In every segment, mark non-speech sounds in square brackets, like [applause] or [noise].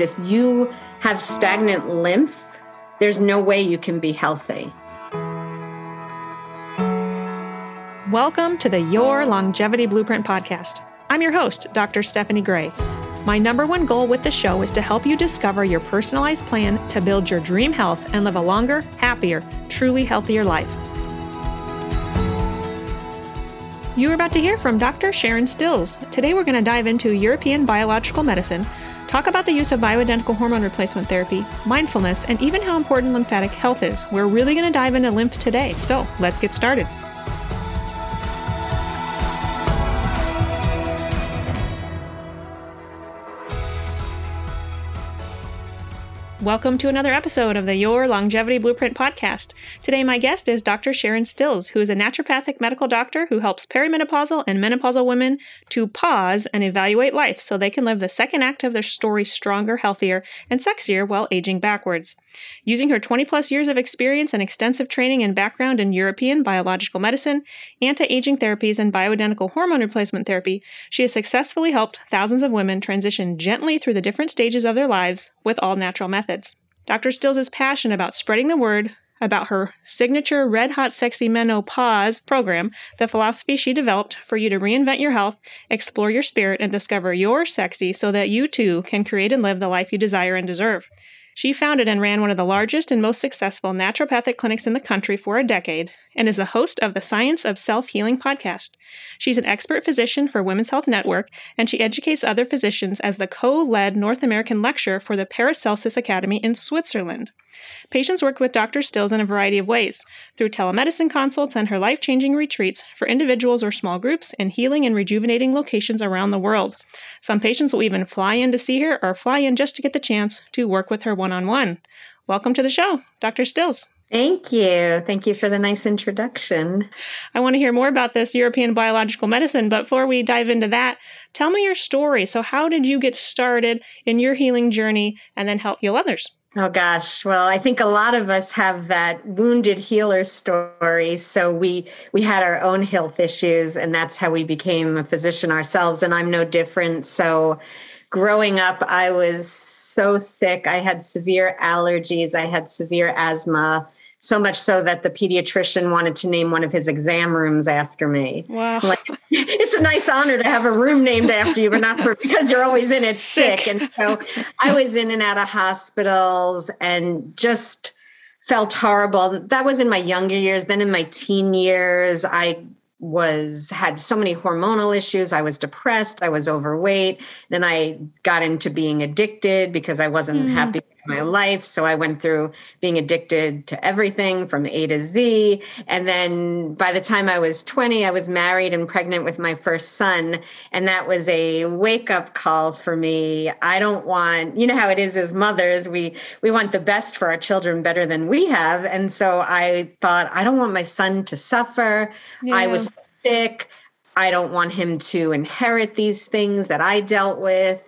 If you have stagnant lymph, there's no way you can be healthy. Welcome to the Your Longevity Blueprint podcast. I'm your host, Dr. Stephanie Gray. My number one goal with the show is to help you discover your personalized plan to build your dream health and live a longer, happier, truly healthier life. You are about to hear from Dr. Sharon Stills. Today we're going to dive into European biological medicine, talk about the use of bioidentical hormone replacement therapy, mindfulness, and even how important lymphatic health is. We're really going to dive into lymph today, so let's get started. Welcome to another episode of the Your Longevity Blueprint podcast. Today, my guest is Dr. Sharon Stills, who is a naturopathic medical doctor who helps perimenopausal and menopausal women to pause and evaluate life so they can live the second act of their story stronger, healthier, and sexier while aging backwards. Using her 20 plus years of experience and extensive training and background in European biological medicine, anti aging therapies, and bioidentical hormone replacement therapy, she has successfully helped thousands of women transition gently through the different stages of their lives with all natural methods. Dr. Stills is passionate about spreading the word about her signature Red Hot Sexy Menopause program, the philosophy she developed for you to reinvent your health, explore your spirit, and discover your sexy so that you too can create and live the life you desire and deserve. She founded and ran one of the largest and most successful naturopathic clinics in the country for a decade and is the host of the Science of Self Healing podcast. She's an expert physician for Women's Health Network, and she educates other physicians as the co led North American lecturer for the Paracelsus Academy in Switzerland. Patients work with Dr. Stills in a variety of ways through telemedicine consults and her life changing retreats for individuals or small groups in healing and rejuvenating locations around the world. Some patients will even fly in to see her or fly in just to get the chance to work with her one on one. Welcome to the show, Dr. Stills. Thank you. Thank you for the nice introduction. I want to hear more about this European biological medicine, but before we dive into that, tell me your story. So, how did you get started in your healing journey and then help heal others? Oh gosh. Well, I think a lot of us have that wounded healer story. So we we had our own health issues and that's how we became a physician ourselves and I'm no different. So growing up I was so sick. I had severe allergies, I had severe asthma so much so that the pediatrician wanted to name one of his exam rooms after me. Wow. Like, [laughs] it's a nice honor to have a room named after you, but not for because you're always in it sick. sick. And so I was in and out of hospitals and just felt horrible. That was in my younger years. Then in my teen years, I was had so many hormonal issues i was depressed i was overweight then i got into being addicted because i wasn't mm. happy my life so i went through being addicted to everything from a to z and then by the time i was 20 i was married and pregnant with my first son and that was a wake up call for me i don't want you know how it is as mothers we we want the best for our children better than we have and so i thought i don't want my son to suffer yeah. i was sick. I don't want him to inherit these things that I dealt with.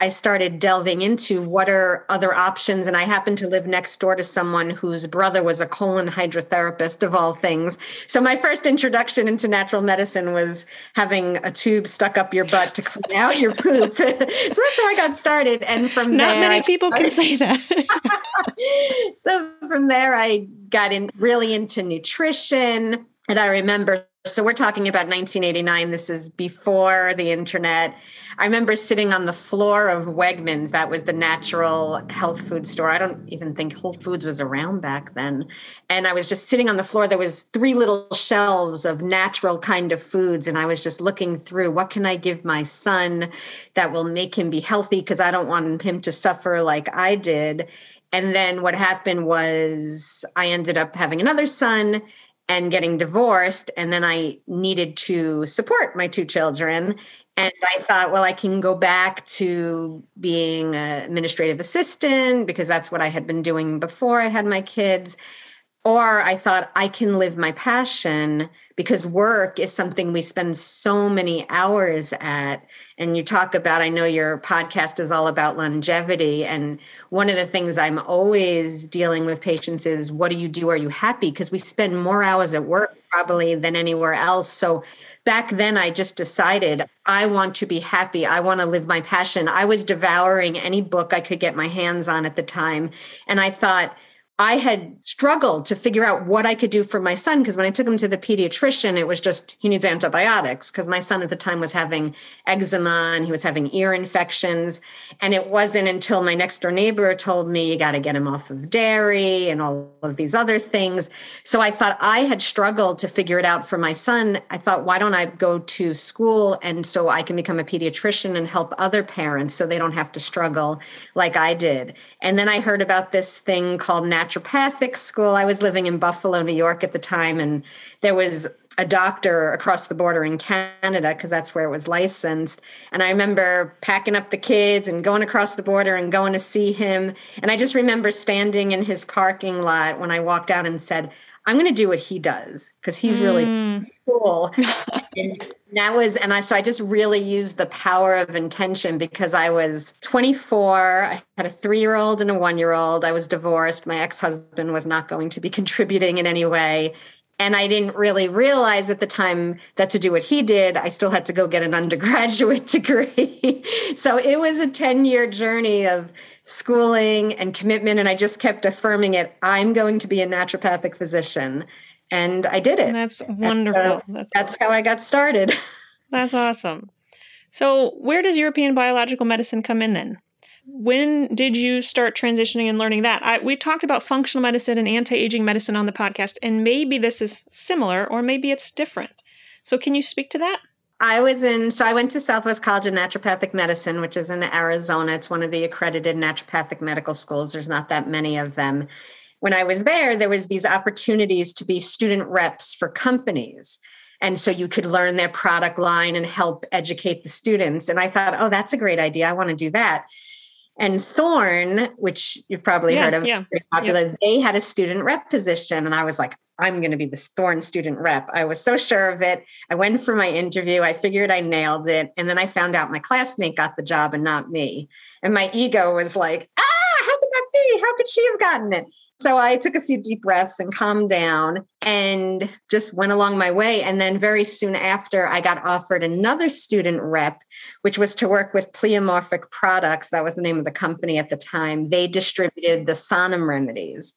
I started delving into what are other options. And I happened to live next door to someone whose brother was a colon hydrotherapist, of all things. So my first introduction into natural medicine was having a tube stuck up your butt to clean out your poop. [laughs] so that's how I got started. And from Not there, many people can say that. [laughs] [laughs] so from there, I got in really into nutrition. And I remember so we're talking about 1989. This is before the internet. I remember sitting on the floor of Wegmans. That was the natural health food store. I don't even think Whole Foods was around back then. And I was just sitting on the floor. There was three little shelves of natural kind of foods. And I was just looking through what can I give my son that will make him be healthy? Because I don't want him to suffer like I did. And then what happened was I ended up having another son and getting divorced. And then I needed to support my two children. And I thought, well, I can go back to being an administrative assistant because that's what I had been doing before I had my kids. Or I thought I can live my passion because work is something we spend so many hours at. And you talk about, I know your podcast is all about longevity. And one of the things I'm always dealing with patients is what do you do? Are you happy? Because we spend more hours at work probably than anywhere else. So back then I just decided I want to be happy. I want to live my passion. I was devouring any book I could get my hands on at the time. And I thought, I had struggled to figure out what I could do for my son because when I took him to the pediatrician, it was just he needs antibiotics because my son at the time was having eczema and he was having ear infections. And it wasn't until my next door neighbor told me you got to get him off of dairy and all of these other things. So I thought I had struggled to figure it out for my son. I thought, why don't I go to school and so I can become a pediatrician and help other parents so they don't have to struggle like I did. And then I heard about this thing called natural naturopathic school. I was living in Buffalo, New York at the time, and there was a doctor across the border in Canada because that's where it was licensed. And I remember packing up the kids and going across the border and going to see him. And I just remember standing in his parking lot when I walked out and said, I'm going to do what he does because he's really mm. cool. [laughs] and that was, and I, so I just really used the power of intention because I was 24. I had a three year old and a one year old. I was divorced. My ex husband was not going to be [laughs] contributing in any way. And I didn't really realize at the time that to do what he did, I still had to go get an undergraduate [laughs] degree. so it was a 10 year journey of schooling and commitment. And I just kept affirming it I'm going to be a naturopathic physician. And I did it. That's wonderful. So that's, that's how I got started. [laughs] That's awesome. So, where does European biological medicine come in then? when did you start transitioning and learning that? I, we talked about functional medicine and anti aging medicine on the podcast, and maybe this is similar or maybe it's different. So, can you speak to that? I was in, so I went to Southwest College of Naturopathic Medicine, which is in Arizona. It's one of the accredited naturopathic medical schools. There's not that many of them. When I was there, there was these opportunities to be student reps for companies. And so you could learn their product line and help educate the students. And I thought, oh, that's a great idea. I want to do that. And Thorne, which you've probably yeah, heard of, yeah, very popular, yeah. they had a student rep position. And I was like, I'm going to be this Thorne student rep. I was so sure of it. I went for my interview. I figured I nailed it. And then I found out my classmate got the job and not me. And my ego was like, ah, how could that be? How could she have gotten it? So I took a few deep breaths and calmed down and just went along my way. And then very soon after, I got offered another student rep, which was to work with pleomorphic products. That was the name of the company at the time. They distributed the Sanum remedies.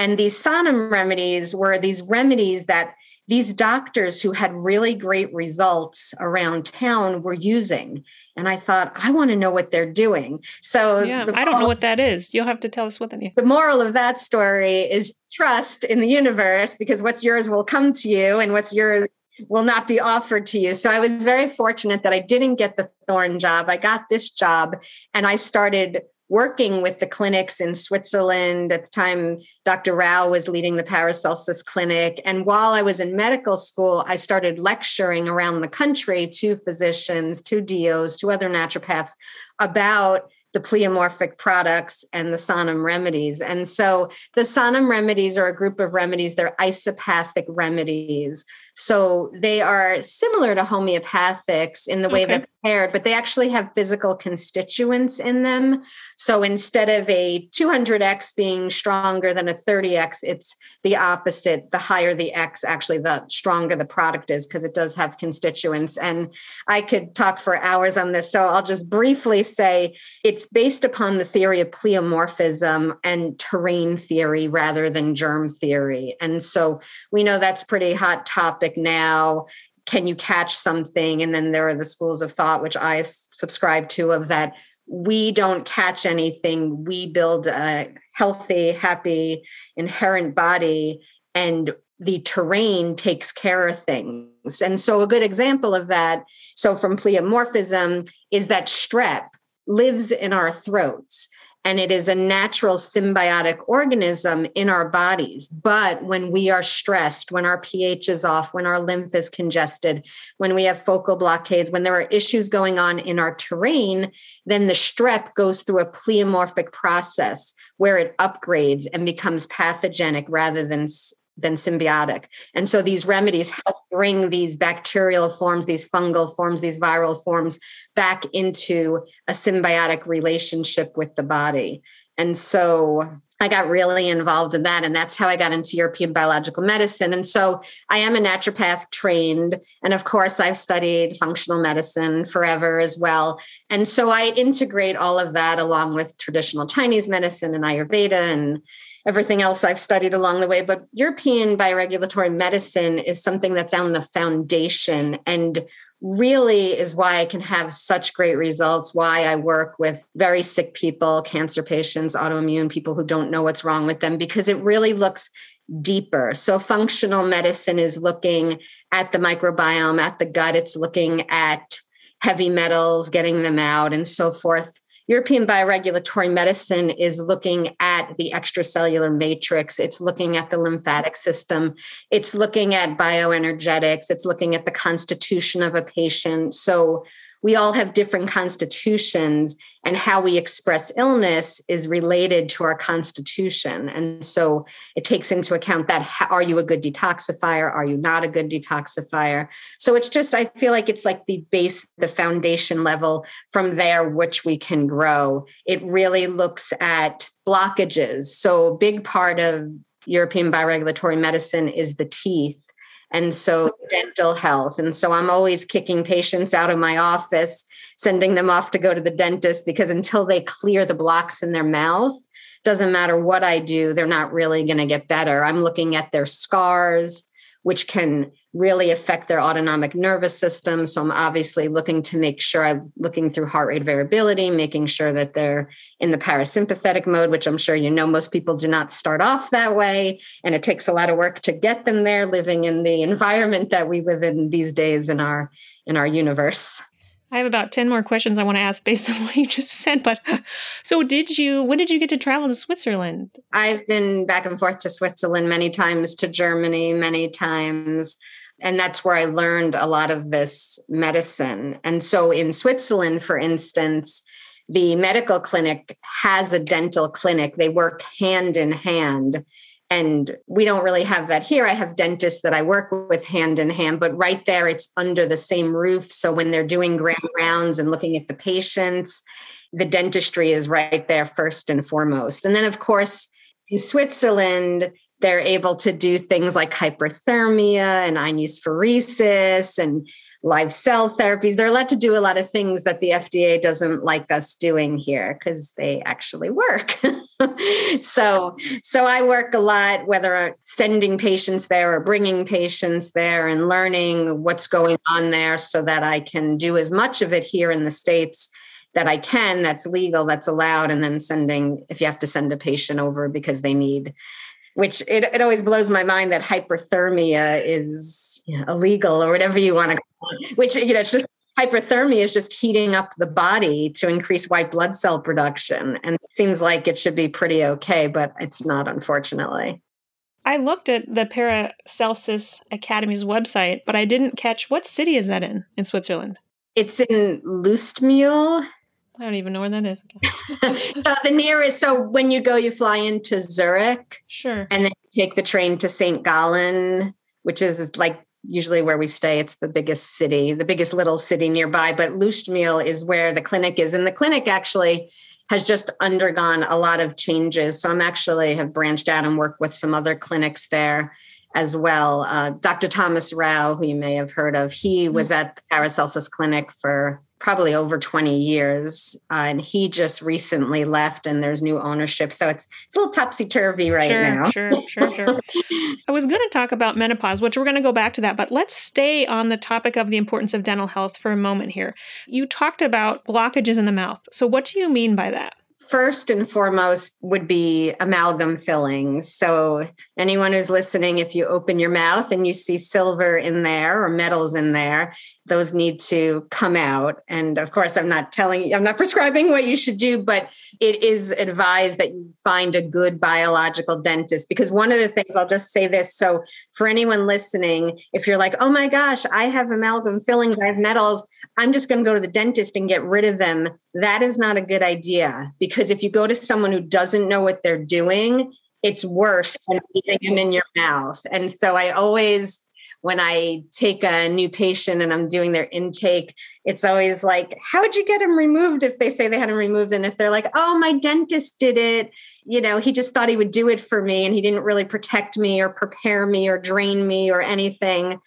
And these Sanum remedies were these remedies that these doctors who had really great results around town were using. And I thought, I want to know what they're doing. So yeah, I don't know what that is. You'll have to tell us what that is. The moral of that story is trust in the universe because what's yours will come to you and what's yours will not be offered to you. So I was very fortunate that I didn't get the Thorne job. I got this job and I started working with the clinics in Switzerland. At the time, Dr. Rau was leading the Paracelsus Clinic. And while I was in medical school, I started lecturing around the country to physicians, to DOs, to other naturopaths about the pleomorphic products and the Sanum remedies. And so the Sanum remedies are a group of remedies, they're isopathic remedies. So they are similar to homeopathics in the way okay. they're prepared, but they actually have physical constituents in them. So instead of a 200x being stronger than a 30x, it's the opposite. The higher the x, actually, the stronger the product is because it does have constituents. And I could talk for hours on this. So I'll just briefly say it's based upon the theory of pleomorphism and terrain theory rather than germ theory. And so we know that's pretty hot topic now. Can you catch something? And then there are the schools of thought which i subscribe to of that we don't catch anything. We build a healthy happy inherent body and the terrain takes care of things. And so a good example of that so from pleomorphism is that strep lives in our throats and it is a natural symbiotic organism in our bodies. But when we are stressed, when our pH is off, when our lymph is congested, when we have focal blockades, when there are issues going on in our terrain, then the strep goes through a pleomorphic process where it upgrades and becomes pathogenic rather than than symbiotic. And so these remedies help bring these bacterial forms, these fungal forms, these viral forms back into a symbiotic relationship with the body. And so I got really involved in that. And that's how I got into European biological medicine. And so I am a naturopath trained. And of course, I've studied functional medicine forever as well. And so I integrate all of that along with traditional Chinese medicine and Ayurveda and everything else I've studied along the way. But European bioregulatory medicine is something that's on the foundation and really is why I can have such great results, why I work with very sick people, cancer patients, autoimmune people who don't know what's wrong with them, because it really looks deeper. So, functional medicine is looking at the microbiome, at the gut, it's looking at heavy metals, getting them out, and so forth. European bioregulatory medicine is looking at the extracellular matrix. It's looking at the lymphatic system. It's looking at bioenergetics. It's looking at the constitution of a patient. So, we all have different constitutions and how we express illness is related to our constitution. And so it takes into account that are you a good detoxifier? Are you not a good detoxifier? So it's just i feel like it's like the base the foundation level from there which we can grow. It really looks at blockages. So a big part of european bioregulatory medicine is the teeth and so dental health. And so I'm always kicking patients out of my office, sending them off to go to the dentist because until they clear the blocks in their mouth, doesn't matter what I do, they're not really going to get better. I'm looking at their scars, which can really affect their autonomic nervous system. So I'm obviously looking to make sure I'm looking through heart rate variability, making sure that they're in the parasympathetic mode, which I'm sure you know most people do not start off that way. And it takes a lot of work to get them there, living in the [laughs] environment that we live in these days in our in our universe. I have about 10 more questions I want to ask based [laughs] on what you just said. But [laughs] so, did you, when did you get to travel to Switzerland? I've been back and forth to Switzerland many times, to Germany many times. And that's where I learned a lot of this medicine. And so, in Switzerland, for instance, the medical clinic has a dental clinic, they work hand in hand. And we don't really have that here. I have dentists that i work with hand in hand but right there it's under the same roof. So when they're doing grand rounds and looking at the patients the dentistry is right there first and foremost. And then of course in switzerland they're able to do things like hyperthermia and inosphoresis and live cell therapies. They're allowed to do a lot of things that the FDA doesn't like us doing here because they actually work. [laughs] so, so I work a lot, whether sending patients there or bringing patients there and learning what's going on there so that I can do as much of it here in the States that I can, that's legal, that's allowed, and then sending, if you have to send a patient over because they need, which it, it always blows my mind that hyperthermia is you know, illegal or whatever you want to call it, which, you know, it's just hyperthermia is just heating up the body to increase white blood cell production. And it seems like it should be pretty okay, but it's not, unfortunately. I looked at the Paracelsus Academy's website, but I didn't catch what city is that in in Switzerland? It's in Lustmühl. I don't even know where that is. [laughs] so the nearest, so when you go, you fly into Zurich. Sure. And then you take the train to St. Gallen, which is like usually where we stay. It's the biggest city, the biggest little city nearby. But Lustmühl is where the clinic is. And the clinic actually has just undergone a lot of changes. So I'm actually have branched out and worked with some other clinics there as well. Uh, Dr. Thomas Rau, who you may have heard of, he was mm-hmm. at the Paracelsus Clinic for probably over 20 years. Uh, and he just recently left and there's new ownership. So it's, it's a little topsy turvy right sure, now. Sure, sure, sure. [laughs] I was going to talk about menopause, which we're going to go back to that, but let's stay on the topic of the importance of dental health for a moment here. You talked about blockages in the mouth. So what do you mean by that? first and foremost would be amalgam fillings. So, anyone who's listening, if you open your mouth and you see silver in there or metals in there, those need to come out. And of course, I'm not telling, I'm not [laughs] prescribing what you should do, but it is advised that you find a good biological dentist. Because one of the things, I'll just say this. So, for anyone listening, if you're like, oh my gosh, I have amalgam fillings, I have metals, I'm just going to go to the dentist and get rid of them. That is not a good idea because if you go to someone who doesn't know what they're doing, it's worse than eating them in your mouth. And so I always, when I take a new patient and I'm doing their intake, it's always like, how would you get them removed if they say they had them removed? And if they're like, oh, my dentist did it, you know, he just thought he would do it for me and he didn't really protect me or prepare me or drain me or anything.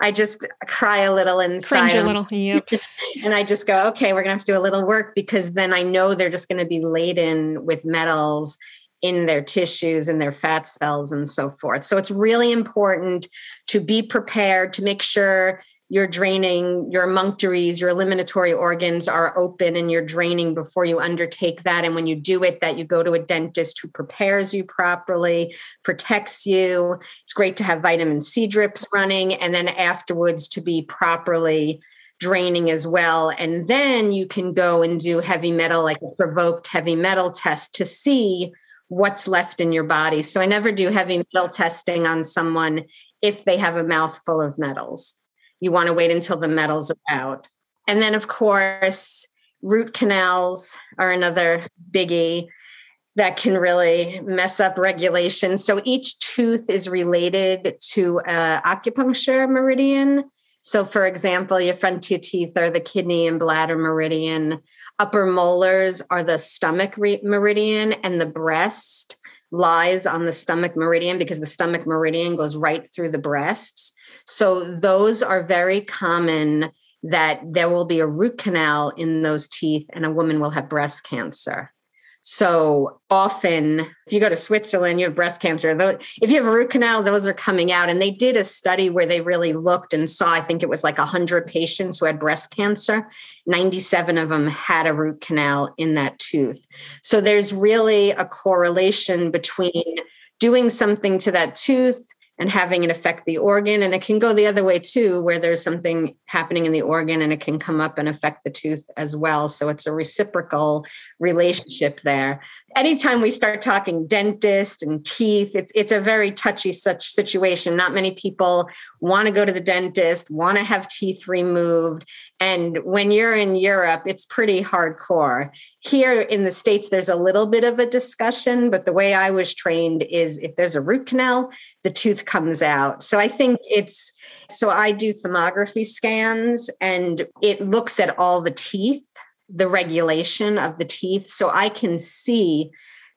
I just cry a little inside. Cringe a little. Yep. [laughs] and I just go, okay, we're gonna have to do a little work because then I know they're just gonna be laden with metals in their tissues and their fat cells and so forth. So it's really important to be prepared to make sure you're draining your emunctories, your eliminatory organs are open and you're draining before you undertake that. And when you do it, that you go to a dentist who prepares you properly, protects you. It's great to have vitamin C drips running, and then afterwards to be properly draining as well. And then you can go and do heavy metal, like a provoked heavy metal test to see what's left in your body. So I never do heavy metal testing on someone if they have a mouth full of metals. You want to wait until the metals are out. And then, of course, root canals are another biggie that can really mess up regulation. So each tooth is related to a acupuncture meridian. So, for example, your front two teeth are the kidney and bladder meridian. Upper molars are the stomach re- meridian, and the breast lies on the stomach meridian because the stomach meridian goes right through the breasts. So, those are very common that there will be a root canal in those teeth, and a woman will have breast cancer. So often, if you go to Switzerland, you have breast cancer. If you have a root canal, those are coming out. And they did a study where they really looked and saw, I think it was like 100 patients who had breast cancer. 97 of them had a root canal in that tooth. So there's really a correlation between doing something to that tooth and having it affect the organ. And it can go the other way too, where there's something happening in the organ and it can come up and affect the tooth as well. So it's a reciprocal relationship there. Anytime we start talking dentist and teeth, it's it's a very touchy such situation. Not many people want to go to the dentist, want to have teeth removed. And when you're in Europe, it's pretty hardcore. Here in the States, there's a little bit of a discussion, but the way I was trained is if there's a root canal, the tooth comes out. So I think it's so I do thermography scans and it looks at all the teeth, the regulation of the teeth. So I can see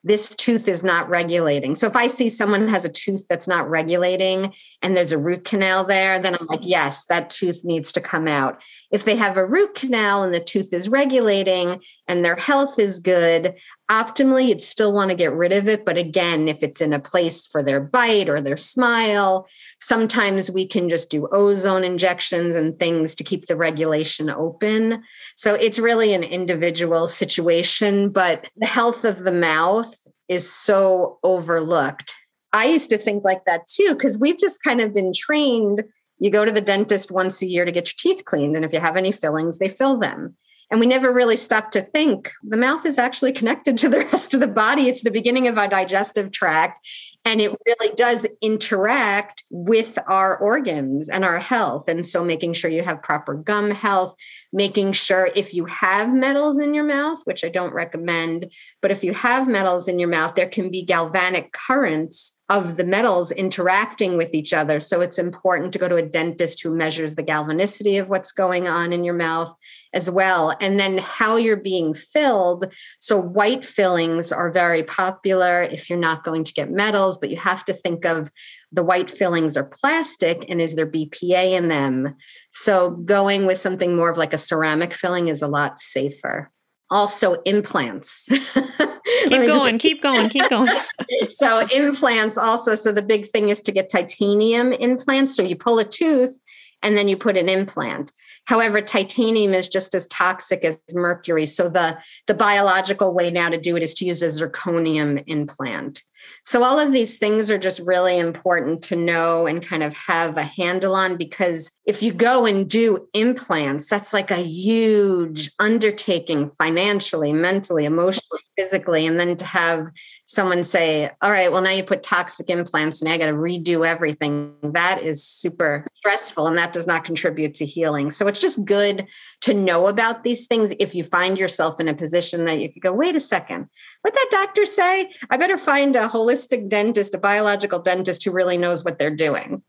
this tooth is not regulating. So if I see someone has a tooth that's not regulating and there's a root canal there, then I'm like, yes, that tooth needs to come out. If they have a root canal and the tooth is regulating and their health is good, optimally, you'd still want to get rid of it. But again, if it's in a place for their bite or their smile, sometimes we can just do ozone injections and things to keep the regulation open. So it's really an individual situation, but the health of the mouth is so overlooked. I used to think like that too, because we've just kind of been trained. You go to the dentist once a year to get your teeth cleaned. And if you have any fillings, they fill them. And we never really stop to think the mouth is actually connected to the [laughs] rest of the body. It's the beginning of our digestive tract. And it really does interact with our organs and our health. And so, making sure you have proper gum health, making sure if you have metals in your mouth, which I don't recommend, but if you have metals in your mouth, there can be galvanic currents of the metals interacting with each other. So it's important to go to a dentist who measures the galvanicity of what's going on in your mouth as well. And then how you're being filled. So white fillings are very popular if you're not going to get metals, but you have to think of the white fillings are plastic and is there BPA in them? So going with something more of like a ceramic filling is a lot safer also implants. [laughs] keep going, keep going, keep going. [laughs] so implants also. So the big thing is to get titanium implants. So you pull a tooth and then you put an implant. However, titanium is just as toxic as mercury. So the, the biological way now to do it is to use a zirconium implant. So, all of these things are just really important to know and kind of have a handle on because if you go and do implants, that's like a huge undertaking financially, mentally, emotionally physically. And then to have someone say all right well now you put toxic implants and i got to redo everything that is super stressful and that does not contribute to healing. So it's just good to know about these things if you find yourself in a position that you could go wait a second what that doctor say i better find a holistic dentist a biological dentist who really knows what they're doing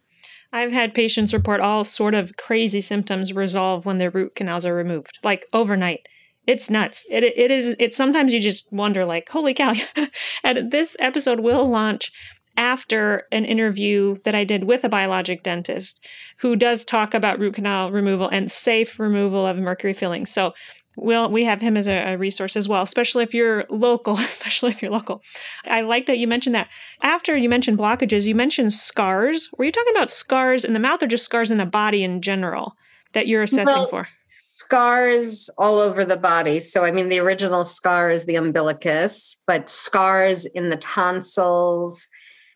I've had patients report all sort of crazy symptoms resolve when their root canals are removed, like overnight it's nuts. It it is. It sometimes you just wonder, like, holy cow! [laughs] and this episode will launch after an interview that I did with a biologic dentist who does talk about root canal removal and safe removal of mercury fillings. So we'll we have him as a, a, resource as well, especially if you're local, [laughs] especially if you're local. I like that you mentioned that. After you mentioned blockages, you mentioned scars. Were you talking about scars in the mouth or just scars in the body in general that you're assessing well, for? scars all over the body. So, I mean, the original scar is the umbilicus, but scars in the tonsils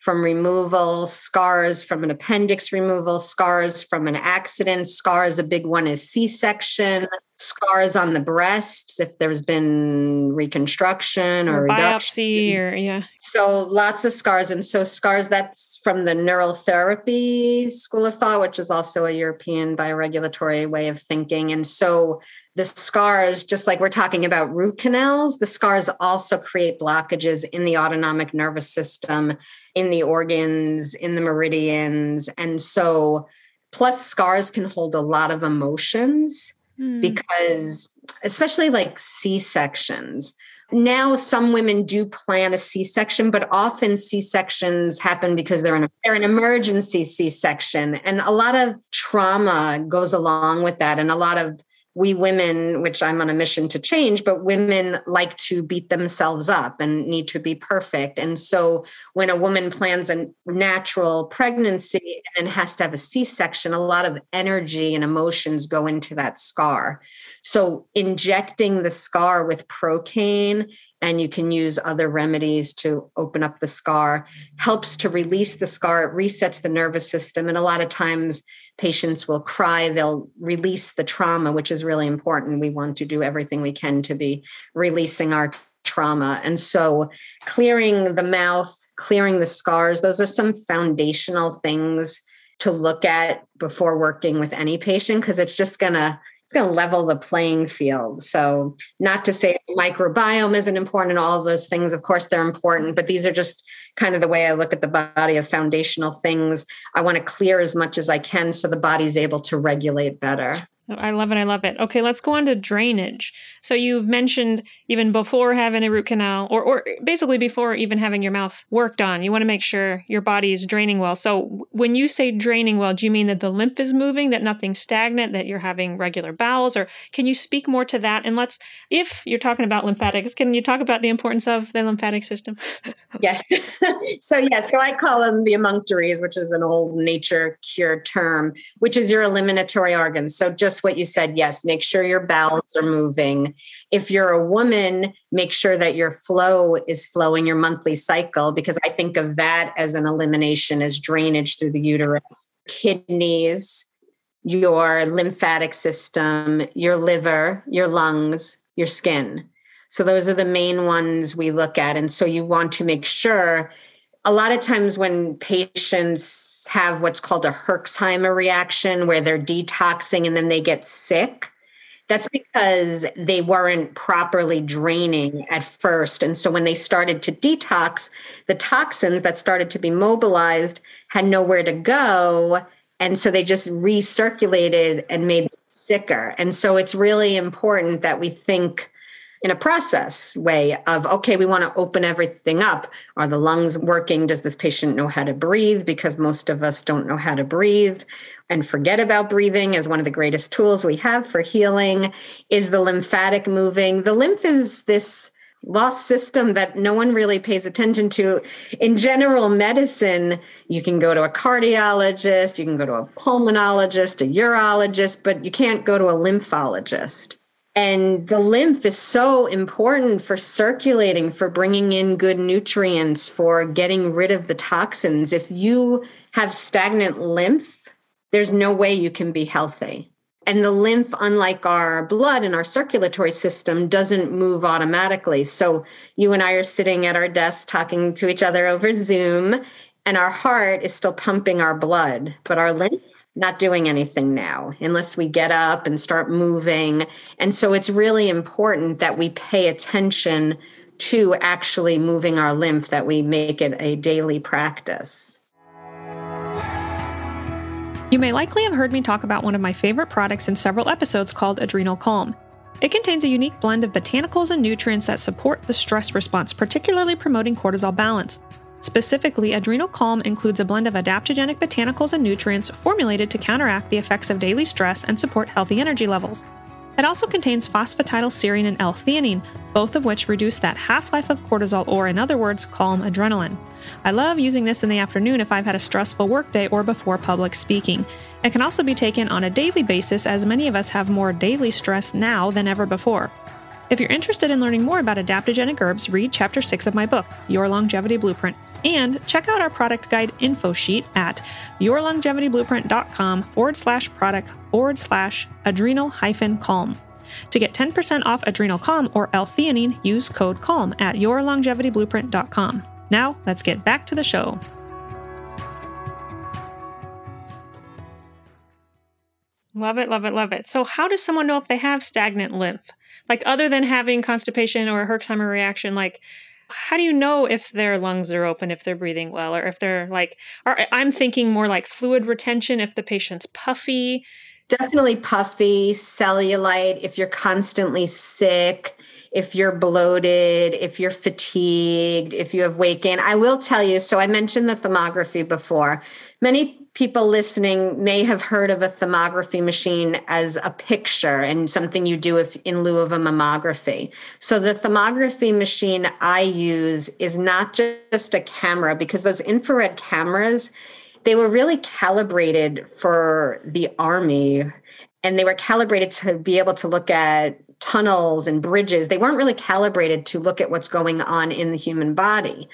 from removal, scars from an appendix removal, scars from an accident, scars, a big one is C section, scars on the breasts if there's been reconstruction or, or biopsy or yeah. So lots of scars and so scars that's from the neural therapy school of thought which is also a european bioregulatory way of thinking. And so the scars just like we're talking about root canals the scars also create blockages in the autonomic nervous system in the organs in the meridians. And so plus scars can hold a lot of emotions mm. because especially like C-sections. Now some women do plan a C-section, but often C-sections happen because they're an, they're an emergency C-section. And a lot of trauma goes along with that. And a lot of we women, which I'm on a mission to change, but women like to beat themselves up and need to be perfect. And so when a woman plans a natural pregnancy and has to have a C section, a lot of energy and emotions go into that scar. So injecting the scar with procaine and you can use other remedies to open up the scar. Helps to release the scar it resets the nervous system and a lot of times patients will cry they'll release the trauma which is really important. We want to do everything we can to be releasing our trauma. And so clearing the mouth clearing the scars those are some foundational things to look at before working with any patient because it's just going to going to level the playing field. So, not to say microbiome isn't important and all those things, of course, they're important, but these are just kind of the way I look at the body of foundational things. I want to clear as much as I can so the body's able to regulate better. I love it. I love it. Okay, let's go on to drainage. So you've mentioned even before having a root canal, or, or basically before even having your mouth worked on, you want to make sure your body is draining well. So when you say draining well, do you mean that the lymph is moving, that nothing's stagnant, that you're having regular bowels, or can you speak more to that? And let's, if you're talking about lymphatics, can you talk about the importance of the lymphatic system? [laughs] yes. [laughs] so yes, so I call them the emunctories, which is an old nature cure term, which is your eliminatory organs. So just what you said. Yes, make sure your bowels are moving. If you're a woman, make sure that your flow is flowing your monthly cycle, because I think of that as an elimination, as drainage through the uterus, kidneys, your lymphatic system, your liver, your lungs, your skin. So those are the main ones we look at. And so you want to make sure a lot of times when patients have what's called a Herxheimer reaction where they're detoxing and then they get sick. That's because they weren't properly draining at first. And so when they started to detox, the toxins that started to be mobilized had nowhere to go. And so they just recirculated and made sicker. And so it's really important that we think in a process way of okay we want to open everything up. Are the lungs working? Does this patient know how to breathe? Because most of us don't know how to breathe. And forget about breathing as one of the greatest tools we have for healing. Is the lymphatic moving? The lymph is this lost system that no one really pays attention to. In general medicine, you can go to a cardiologist, you can go to a pulmonologist, a urologist, but you can't go to a lymphologist. And the lymph is so important for circulating, for bringing in good nutrients, for getting rid of the toxins. If you have stagnant lymph, there's no way you can be healthy. And the lymph, unlike our blood and our circulatory system, doesn't move automatically. So you and I are sitting at our desk talking to each other over Zoom, and our heart is still pumping our blood, but our lymph not doing anything now unless we get up and start moving. And so it's really important that we pay attention to actually moving our lymph, that we make it a daily practice. You may likely have heard me talk about one of my favorite products in several episodes called Adrenal Calm. It contains a unique blend of botanicals and nutrients that support the stress response, particularly promoting cortisol balance. Specifically, Adrenal Calm includes a blend of adaptogenic botanicals and nutrients formulated to counteract the effects of daily stress and support healthy energy levels. It also contains phosphatidylserine and L-theanine, both of which reduce that half-life of cortisol or in other words, calm adrenaline. I love using this in the afternoon if I've had a stressful workday or before public speaking. It can also be taken on a daily basis as many of us have more daily stress now than ever before. If you're interested in learning more about adaptogenic herbs, read chapter 6 of my book, Your Longevity Blueprint. And check out our product guide info sheet at yourlongevityblueprint.com forward slash product forward slash adrenal hyphen calm. To get 10% off Adrenal Calm or L-theanine, use code CALM at yourlongevityblueprint.com. Now, let's get back to the show. Love it, love it, love it. So, how does someone know if they have stagnant lymph? Like, other than having constipation or a Herxheimer reaction, like, how do you know if their lungs are open, if they're breathing well, or if they're like, or uh, I'm thinking more like fluid retention, if the patient's puffy. Definitely puffy, cellulite, if you're constantly sick, if you're bloated, if you're fatigued, if you have weight gain. I will tell you, so I mentioned the thermography before. Many people listening may have heard of a thermography machine as a picture and something you do if in lieu of a mammography. So the thermography machine I use is not just a camera because those infrared cameras they were really calibrated for the army and they were calibrated to be able to look at tunnels and bridges. They weren't really calibrated to look at what's going on in the human body.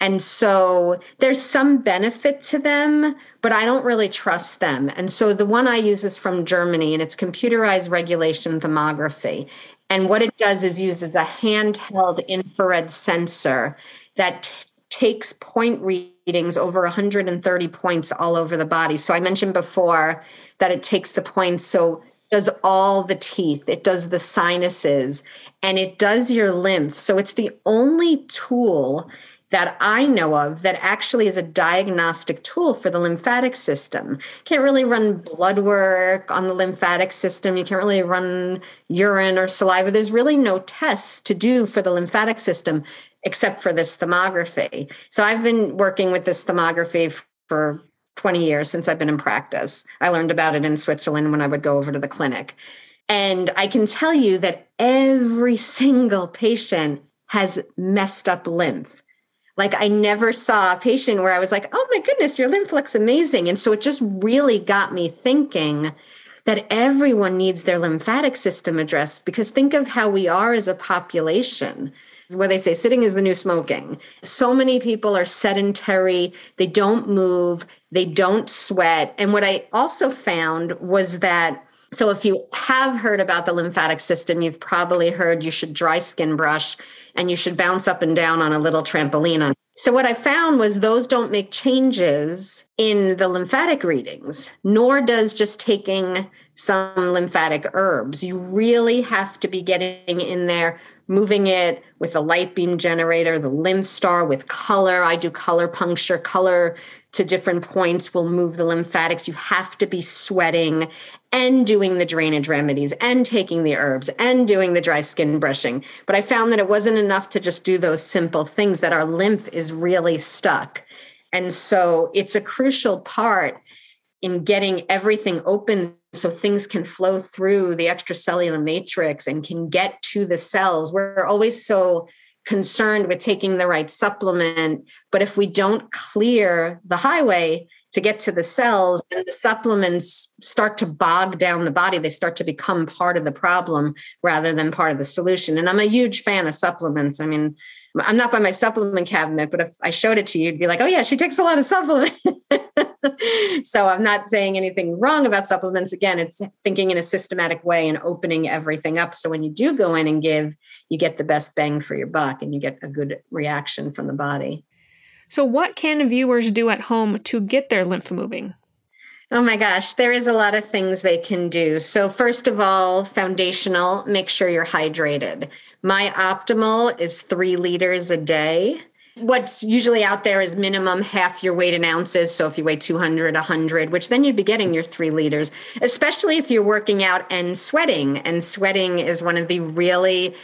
And so there's some benefit to them, but I don't really trust them. And so the one I use is from Germany and it's computerized regulation thermography. And what it does is uses a handheld infrared sensor that t- takes point readings over 130 points all over the body. So I mentioned before that it takes the points. So does all the teeth, it does the sinuses, and it does your lymph. So it's the only tool that I know of that actually is a diagnostic tool for the lymphatic system. You can't really run blood work on the lymphatic system. You can't really run urine or saliva. There's really no tests to do for the lymphatic system except for this thermography. So I've been working with this thermography for 20 years since I've been in practice. I learned about it in Switzerland when I would go over to the clinic. And I can tell you that every single patient has messed up lymph like I never saw a patient where I was like, oh my goodness, your lymph looks amazing. And so it just really got me thinking that everyone needs their lymphatic system addressed because think of how we are as a population where they say sitting is the new smoking. So many people are sedentary, they don't move, they don't sweat. And what I also found was that so if you have heard about the lymphatic system, you've probably heard you should dry skin brush and you should bounce up and down on a little trampoline. So what I found was those don't make changes in the lymphatic readings, nor does just taking some lymphatic herbs. You really have to be getting in there moving it with a light beam generator, the lymph star with color. I do color puncture, color to different points will move the lymphatics. You have to be sweating and doing the drainage remedies and taking the herbs and doing the dry skin brushing. But I found that it wasn't enough to just do those simple things, that our lymph is really stuck. And so it's a crucial part in getting everything open so things can flow through the extracellular matrix and can get to the cells. We're always so concerned with taking the right supplement, but if we don't clear the highway, to get to the cells the supplements start to bog down the body. They start to become part of the problem rather than part of the solution. And i'm a huge fan of supplements. I mean i'm not by my supplement cabinet but if i showed it to you you'd be like oh yeah she takes a lot of supplements [laughs] [laughs] so i'm not saying anything wrong about supplements again it's thinking in a systematic way and opening everything up so when you do go in and give you get the best bang for your buck and you get a good reaction from the body so, what can viewers do at home to get their lymph moving? Oh my gosh, there is a lot of things they can do. So, first of all, foundational, make sure you're hydrated. My optimal is three liters a day. What's usually out there is minimum half your weight in ounces. So, if you weigh 200, 100, which then you'd be getting your three liters, especially if you're working out and sweating. And sweating is one of the really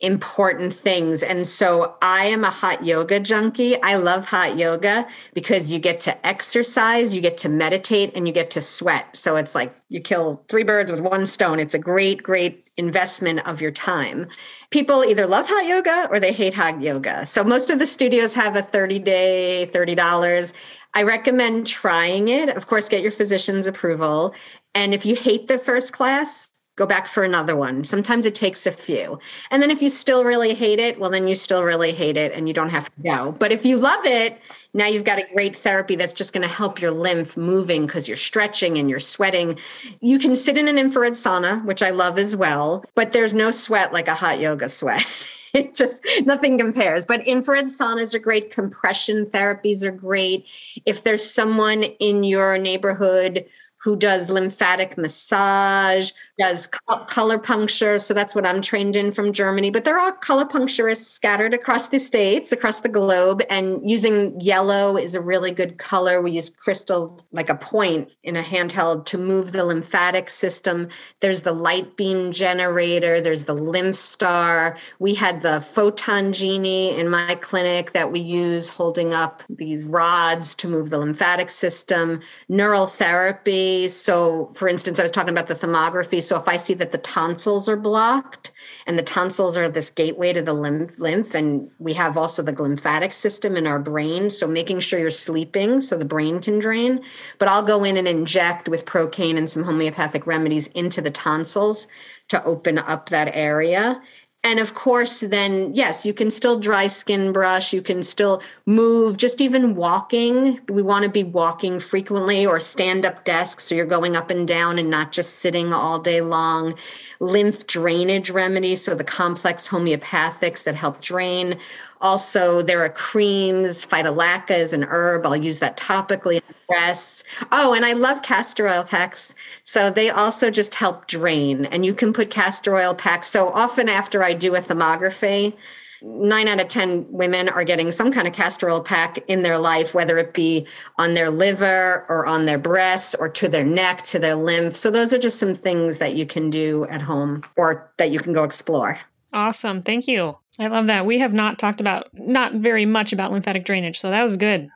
important things. And so I am a hot yoga junkie. I love hot yoga because you get to exercise, you get to meditate, and you get to sweat. So it's like you kill three birds with one stone. It's a great, great investment of your time. People either love hot yoga or they hate hot yoga. So most of the studios have a 30 day, $30. I recommend trying it. Of course, get your physician's approval. And if you hate the first class, go back for another one. Sometimes it takes a few. And then if you still really hate it, well, then you still really hate it and you don't have to go. But if you love it, now you've got a great therapy that's just going to help your lymph moving because you're stretching and you're sweating. You can sit in an infrared sauna, which I love as well, but there's no sweat like a hot yoga sweat. [laughs] it just nothing compares. But infrared saunas are great. Compression therapies are great. If there's someone in your neighborhood who does lymphatic massage, does color puncture. So that's what I'm trained in from Germany. But there are color puncturists scattered across the states, across the globe. And using yellow is a really good color. We use crystal, like a point in a handheld, to move the lymphatic system. There's the light beam generator, there's the lymph star. We had the photon genie in my clinic that we use holding up these rods to move the lymphatic system, neural therapy so, for instance, I was talking about the thermography. So, if I see that the tonsils are blocked and the tonsils are this gateway to the lymph, lymph, and we have also the lymphatic system in our brain. So, making sure you're sleeping so the brain can drain. But I'll go in and inject with procaine and some homeopathic remedies into the tonsils to open up that area and of course then yes you can still dry skin brush you can still move just even walking. We want to be walking frequently or stand up desks so you're going up and down and not just sitting all day long. Lymph drainage remedies so the complex homeopathics that help drain also, there are creams. Phytolacca is an herb. I'll use that topically on breasts. Oh, and I love castor oil packs. So they also just help drain. And you can put castor oil packs. So often after I do a thermography, nine out of 10 women are getting some kind of castor oil pack in their life, whether it be on their liver or on their breasts or to their neck, to their lymph. So, those are just some things that you can do at home or that you can go explore. Awesome. Thank you. I love that. We have not talked about, not very much about lymphatic drainage, so that was good.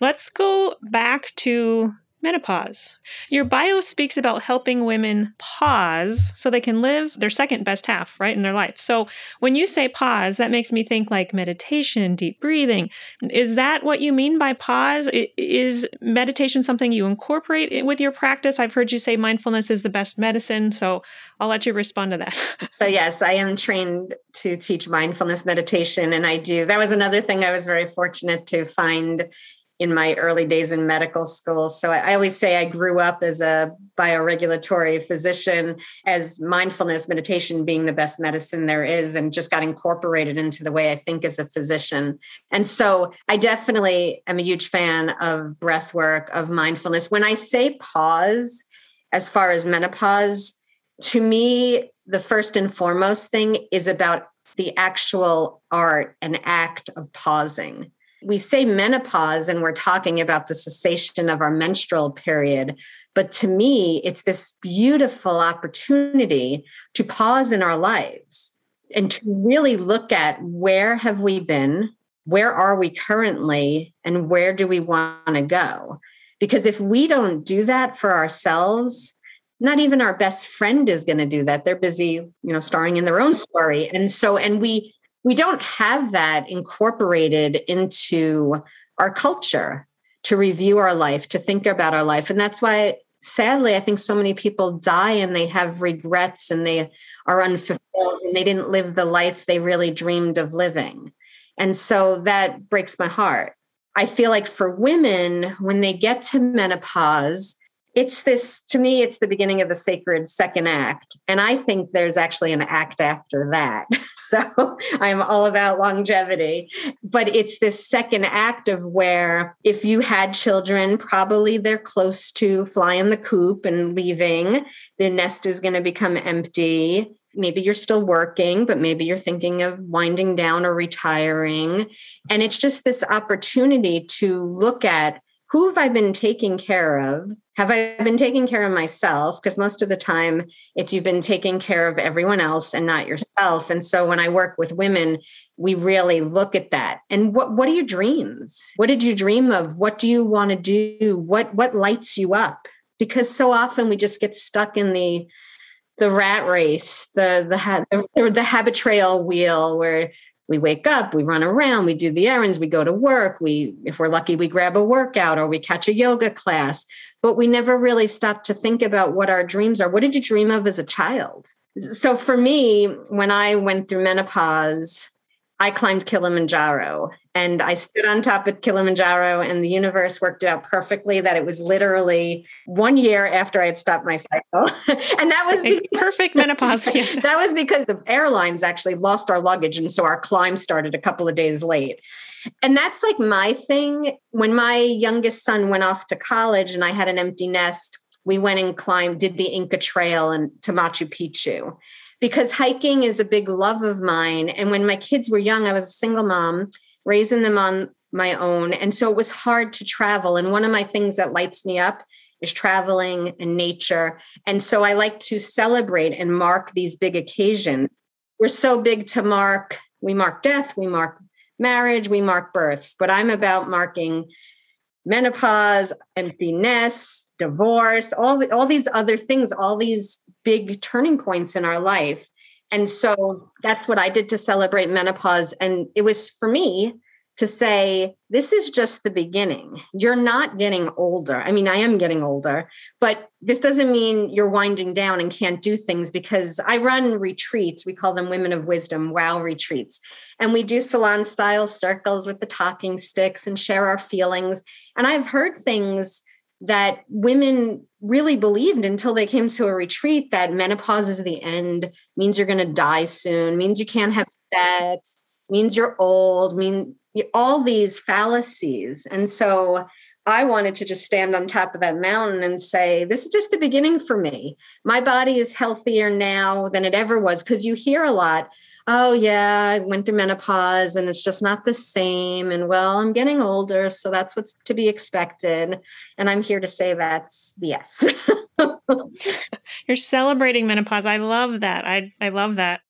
Let's go back to menopause. Your bio speaks about helping women pause so they can live their second best half, right, in their life. So when you say pause, that makes me think like meditation, deep breathing. Is that what you mean by pause? Is meditation something you incorporate with your practice? I've heard you say mindfulness is the best medicine. So I'll let you respond to that. [laughs] so, yes, I am trained to teach mindfulness meditation, and I do. That was another thing I was very fortunate to find in my early days in medical school. So I, always say I grew up as a bioregulatory physician, as mindfulness meditation being the best medicine there is, and just got incorporated into the way I think as a physician. And so I definitely am a huge fan of breath work, of mindfulness. When I say pause, as far as menopause, to me, the first and foremost thing is about the actual art and act of pausing we say menopause and we're talking about the cessation of our menstrual period but to me it's this beautiful opportunity to pause in our lives and to really look at where have we been where are we currently and where do we want to go? Because if we don't do that for ourselves not even our best friend is going to do that. They're busy you know starring in their own story. And so and we we don't have that incorporated into our culture to review our life, to think about our life. And that's why sadly, I think so many people die and they have regrets and they are unfulfilled and they didn't live the life they really dreamed of living. And so that breaks my heart. I feel like for women, when they get to menopause, it's this to me it's the beginning of the sacred second act and i think there's actually an act after that [laughs] so [laughs] i'm all about longevity. But it's this second act of where if you had children probably they're close to flying the coop and leaving. The nest is going to become empty. Maybe you're still working, but maybe you're thinking of winding down or retiring. And it's just this opportunity to look at who have I been taking care of? Have I been taking care of myself? Because most of the time it's you've been taking care of everyone else and not yourself. And so when I work with women, we really look at that. And what what are your dreams? What did you dream of? What do you want to do? What what lights you up? Because so often we just get stuck in the the rat race, the the the, the Habitrail wheel where we wake up, we run around, we do the errands, we go to work, we if we're lucky we grab a workout or we catch a yoga class, but we never really stop to think about what our dreams are. What did you dream of as a child? So for me, when I went through menopause, I climbed Kilimanjaro and I stood on top of Kilimanjaro, and the universe worked it out perfectly that it was literally one year after I had stopped my cycle. [laughs] and that was because, perfect menopause. [laughs] Yes. that was because the airlines actually lost our luggage. And so our climb started a couple of days late. And that's like my thing. When my youngest son went off to college and I had an empty nest, we went and climbed, did the Inca Trail and to Machu Picchu because hiking is a big love of mine. And when my kids were young, I was a single mom, raising them on my own. And so it was hard to travel. And one of my things that lights me up is traveling and nature. And so I like to celebrate and mark these big occasions. We're so big to mark, we mark death, we mark marriage, we mark births, but I'm about marking menopause, empty nest, divorce, all, the, all these other things, all these big turning points in our life. And so that's what I did to celebrate menopause. And it was for me to say, this is just the beginning. You're not getting older. I mean, I am getting older, but this doesn't mean you're winding down and can't do things because I run retreats. We call them Women of Wisdom, wow retreats. And we do salon style circles with the talking sticks and share our feelings. And I've heard things that women really believed until they came to a retreat that menopause is the end, means you're going to die soon, means you can't have sex, means you're old, mean all these fallacies. And so I wanted to just stand on top of that mountain and say, this is just the beginning for me. My body is healthier now than it ever was because you hear a lot oh yeah i went through menopause and it's just not the same. And well i'm getting older so that's what's to be expected. And i'm here to say that's yes [laughs] you're celebrating menopause. I love that. I, I love that.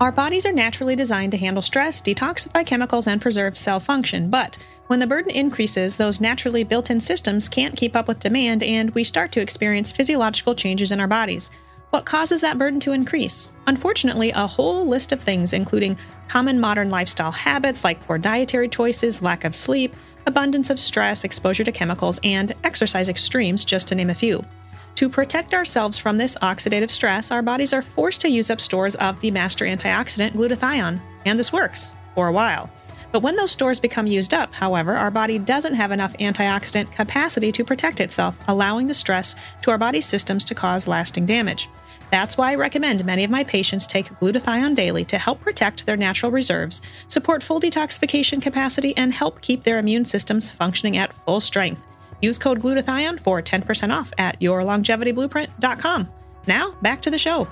Our bodies are naturally designed to handle stress, detoxify chemicals, and preserve cell function, but when the burden increases, those naturally built in systems can't keep up with demand, and we start to experience physiological changes in our bodies. What causes that burden to increase? Unfortunately, a whole list of things, including common modern lifestyle habits like poor dietary choices, lack of sleep, abundance of stress, exposure to chemicals, and exercise extremes, just to name a few. To protect ourselves from this oxidative stress, our bodies are forced to use up stores of the master antioxidant glutathione, and this works for a while. But when those stores become used up, however, our body doesn't have enough antioxidant capacity to protect itself, allowing the stress to our body's systems to cause lasting damage. That's why I recommend many of my patients take glutathione daily to help protect their natural reserves, support full detoxification capacity, and help keep their immune systems functioning at full strength. Use code glutathione for 10% off at yourlongevityblueprint.com. Now, back to the show.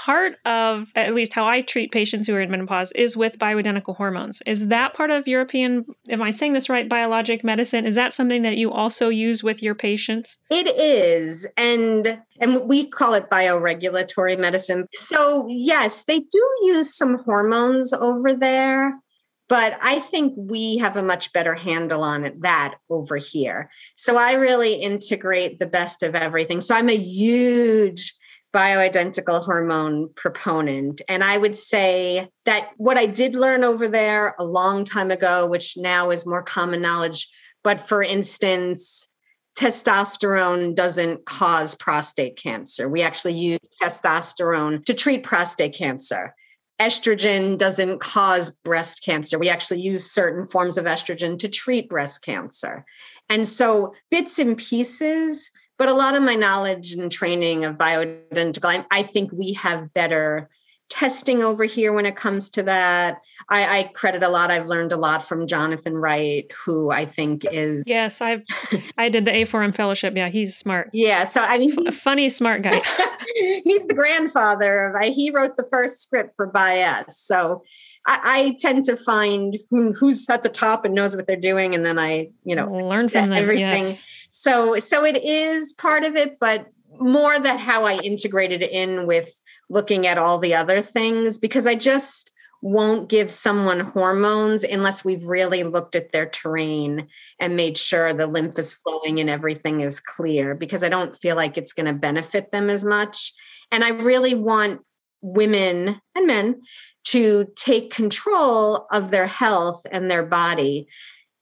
Part of at least how I treat patients who are in menopause is with bioidentical hormones. Is that part of European am I saying this right biologic medicine? Is that something that you also use with your patients? It is. And and we call it bioregulatory medicine. So yes, they do use some hormones over there. But I think we have a much better handle on it, that over here. So I really integrate the best of everything. So I'm a huge bioidentical hormone proponent. And I would say that what I did learn over there a long time ago, which now is more common knowledge, but for instance, testosterone doesn't cause prostate cancer. We actually use testosterone to treat prostate cancer. Estrogen doesn't cause breast cancer. We actually use certain forms of estrogen to treat breast cancer. And so, bits and pieces, but a lot of my knowledge and training of bioidentical, I, I think we have better testing over here when it comes to that. I, I, credit a lot. I've learned a lot from Jonathan Wright, who I think is yes, I've I did the A4M fellowship. Yeah, he's smart. Yeah, so I mean, a funny, smart guy. [laughs] he's the grandfather of. I, He wrote the first script for Biest, so. I, I tend to find who, who's at the top and knows what they're doing, and then I, you know, learn from them. Everything. Yes. So, so it is part of it, but more that how I integrated it in with looking at all the other things because I just won't give someone hormones unless we've really looked at their terrain and made sure the lymph is flowing and everything is clear because I don't feel like it's going to benefit them as much. And I really want women and men to take control of their health and their body.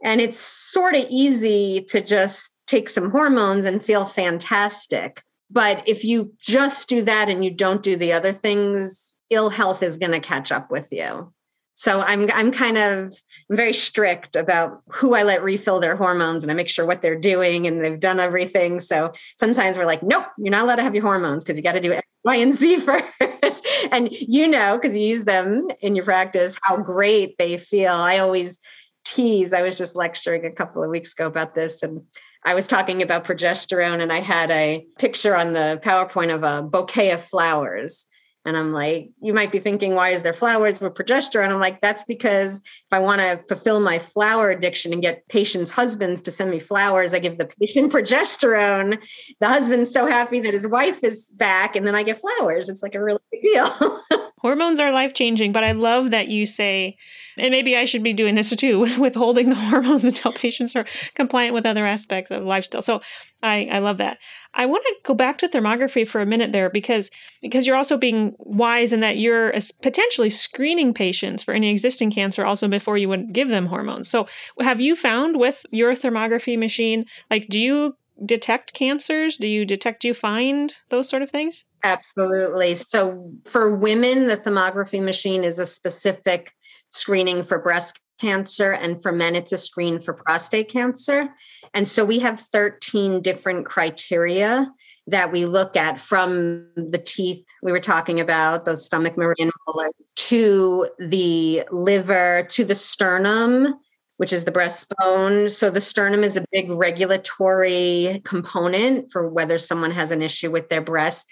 And it's sort of easy to just take some hormones and feel fantastic. But if you just do that and you don't do the other things, ill health is going to catch up with you. So I'm I'm kind of I'm very strict about who I let refill their hormones and I make sure what they're doing and they've done everything. So sometimes we're like, nope, you're not allowed to have your hormones because you got to do Y, and Z [laughs] first. and you know, because you use them in your practice, how great they feel. I always tease. I was just lecturing a couple of weeks ago about this and I was talking about progesterone and I had a picture on the PowerPoint of a bouquet of flowers. And I'm like, you might be thinking, why is there flowers with progesterone? I'm like, that's because if I want to fulfill my flower addiction and get patients' husbands to send me flowers, I give the patient [laughs] progesterone. The husband's so happy that his wife is back, and then I get flowers. It's like a really big deal. [laughs] Hormones are life changing, but I love that you say, and maybe I should be doing this too, [laughs] withholding the hormones until patients are compliant with other aspects of lifestyle. So I, I love that. I want to go back to thermography for a minute there because because you're also being wise in that you're potentially screening patients for any existing cancer also before you would give them hormones. So have you found with your thermography machine, like do you detect cancers? Do you detect, do you find those sort of things? Absolutely. So for women, the thermography machine is a specific screening for breast cancer, and for men, it's a screen for prostate cancer. And so we have 13 different criteria that we look at from the teeth we were talking about, those stomach meridian molars, to the liver, to the sternum, which is the breastbone. So the sternum is a big regulatory component for whether someone has an issue with their breast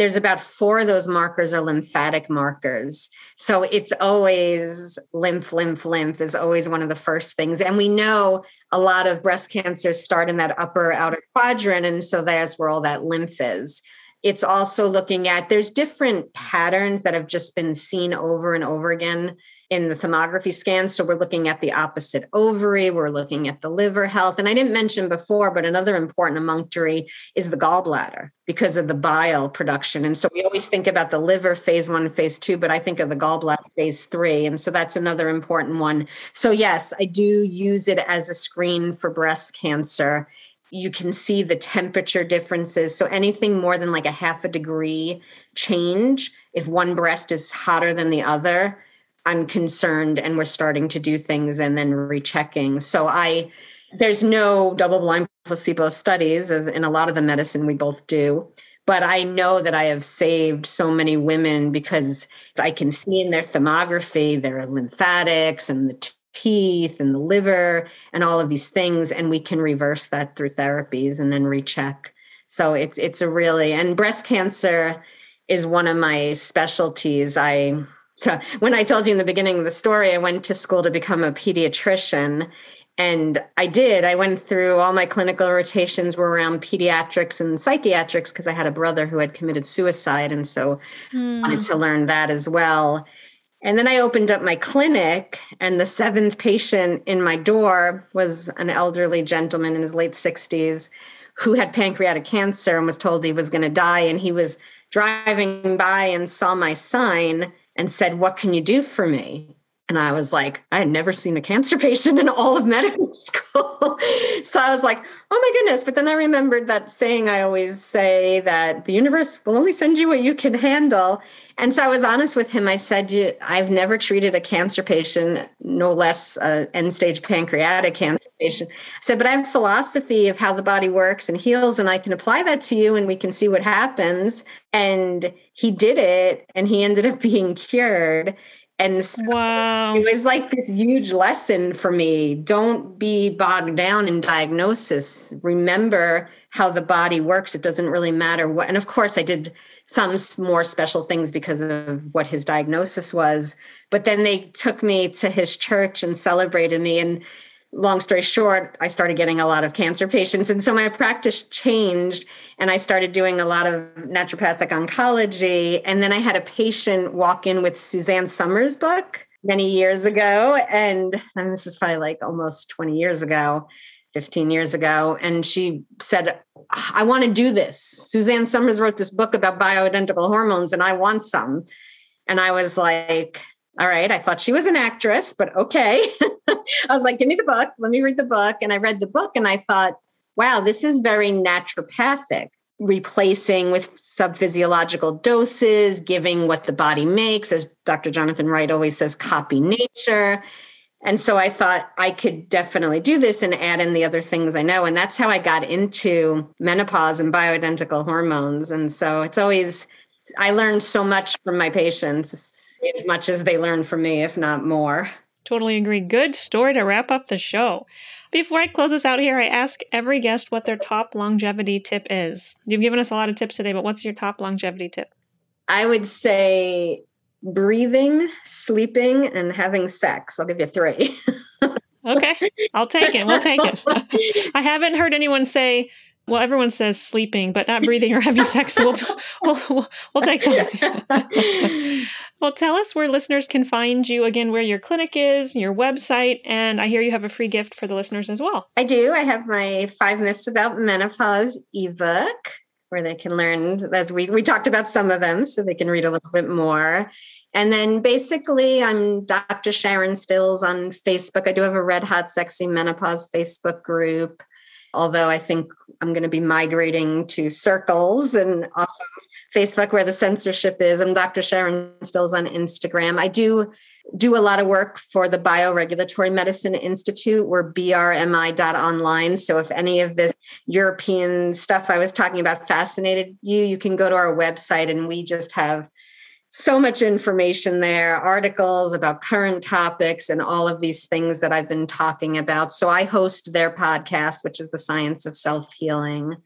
there's about four of those markers are lymphatic markers. So it's always lymph, lymph, lymph is always one of the first things. And we know a lot of breast cancers start in that upper outer quadrant. And so there's where all that lymph is. It's also looking at, there's different patterns that have just been seen over and over again in the thermography scans. So we're looking at the opposite ovary, we're looking at the liver health. And I didn't mention before, but another important emunctory is the gallbladder because of the bile production. And so we always think about the liver phase one, and phase two, but I think of the gallbladder phase three. And so that's another important one. So, yes, I do use it as a screen for breast cancer you can see the temperature differences. So anything more than like a half a degree change, if one breast is hotter than the other, I'm concerned and we're starting to do things and then rechecking. So I there's no double blind placebo studies as in a lot of the medicine we both do. But I know that I have saved so many women because I can see in their thermography their lymphatics and the teeth and the liver and all of these things. And we can reverse that through therapies and then recheck. So it's it's a really and breast cancer is one of my specialties. I so when I told you in the beginning of the story, I went to school to become a pediatrician. And I did. I went through all my clinical rotations were around pediatrics and psychiatrics because I had a brother who had committed suicide. And so mm. wanted to learn that as well. And then I opened up my clinic, and the seventh patient in my door was an elderly gentleman in his late 60s who had pancreatic cancer and was told he was going to die. And he was driving by and saw my sign and said, What can you do for me? And I was like, I had never seen a cancer [laughs] patient in all of medical [laughs] school. so I was like, oh my goodness. But then I remembered that saying I always say that the universe will only send you what you can handle. And so I was honest with him. I said, I've never treated a cancer patient, no less an end stage pancreatic cancer patient. I said, but I have a philosophy of how the body works and heals, and I can apply that to you and we can see what happens. And he did it and he ended up [laughs] being cured. And so wow. it was like this huge lesson for me. Don't be bogged down in diagnosis. Remember how the body works. It doesn't really matter what. And of course, I did some more special things because of what his diagnosis was. But then they took me to his church and celebrated me. And long story short, I started getting a lot of cancer patients. And so my practice changed and I started doing a lot of naturopathic oncology. And then I had a patient walk in with Suzanne Somers' book many years ago. And, and this is probably like almost 20 years ago. 15 years ago and she said i want to do this suzanne somers wrote this book about bioidentical hormones and i want some and i was like all right. I thought she was an actress, but okay. [laughs] I was like, give me the book. Let me read the book. And I read the book and I thought, wow, this is very naturopathic, replacing with subphysiological doses, giving what the body makes. As Dr. Jonathan Wright always says, copy nature. And so I thought I could definitely do this and add in the other things I know. And that's how I got into menopause and bioidentical hormones. And so it's always, I learned so much from my patients as much as they learn from me, if not more. Totally agree. Good story to wrap up the show. Before I close this out here, I ask every guest what their top longevity tip is. You've given us a lot of tips today, but what's your top longevity tip? I would say breathing, sleeping, and having sex. I'll give you three. [laughs] okay, I'll take it. We'll take it. [laughs] [laughs] I haven't heard anyone say well, everyone says sleeping, but not breathing or having sex. So we'll, [laughs] we'll, we'll, we'll take those. [laughs] well, tell us where listeners can find you again, where your clinic is, your website, and I hear you have a free gift for the listeners as well. I do. I have my Five Myths About Menopause ebook where they can learn as we we talked about some of them so they can read a little bit more and then basically i'm dr sharon stills on facebook i do have a red hot sexy menopause facebook group although I think I'm going to be migrating to circles and off of Facebook where the censorship is. I'm Dr. Sharon Stills on Instagram. I do do a lot of work for the Bioregulatory Medicine Institute. We're brmi.online. So if any of this European stuff I was talking about fascinated you, you can go to our website and we just have so much information there, articles about current topics and all of these things that I've been talking about. So I host their podcast, which is the science of self healing.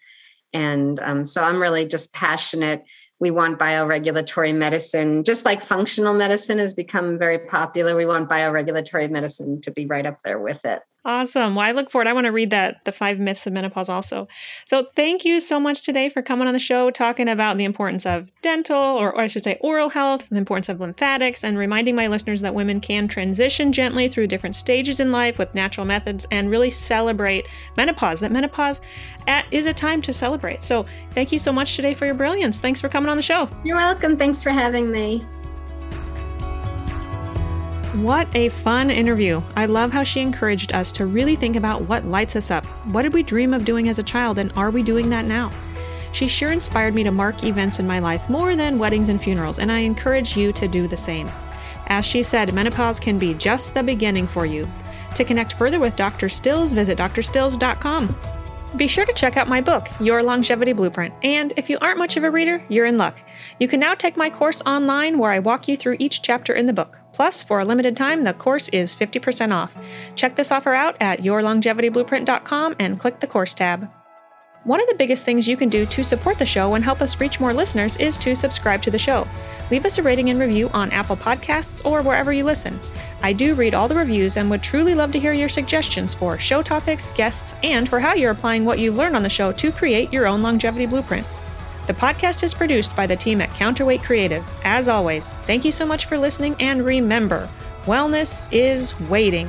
And um, so I'm really just passionate. We want bioregulatory medicine, just like functional medicine has become very popular. We want bioregulatory medicine to be right up there with it. Awesome. Well, I look forward. I want to read that, The Five Myths of Menopause, also. So, thank you so much today for coming on the show, talking about the importance of dental, or, or I should say oral health, the importance of lymphatics, and reminding my listeners that women can transition gently through different stages in life with natural methods and really celebrate menopause. That menopause at, is a time to celebrate. So, thank you so much today for your brilliance. Thanks for coming on the show. You're welcome. Thanks for having me. What a fun interview. I love how she encouraged us to really think about what lights us up. What did we dream of doing as a child, and are we doing that now? She sure inspired me to mark events in my life more than weddings and funerals, and I encourage you to do the same. As she said, menopause can be just the beginning for you. To connect further with Dr. Stills, visit drstills.com. Be sure to check out my book, Your Longevity Blueprint, and if you aren't much of a reader, you're in luck. You can now take my course online where I walk you through each chapter in the book. Plus, for a limited time, the course is 50% off. Check this offer out at yourlongevityblueprint.com and click the course tab. One of the biggest things you can do to support the show and help us reach more listeners is to subscribe to the show. Leave us a rating and review on Apple Podcasts or wherever you listen. I do read all the reviews and would truly love to hear your suggestions for show topics, guests, and for how you're applying what you've learned on the show to create your own longevity blueprint. The podcast is produced by the team at Counterweight Creative. As always, thank you so much for listening, and remember, wellness is waiting.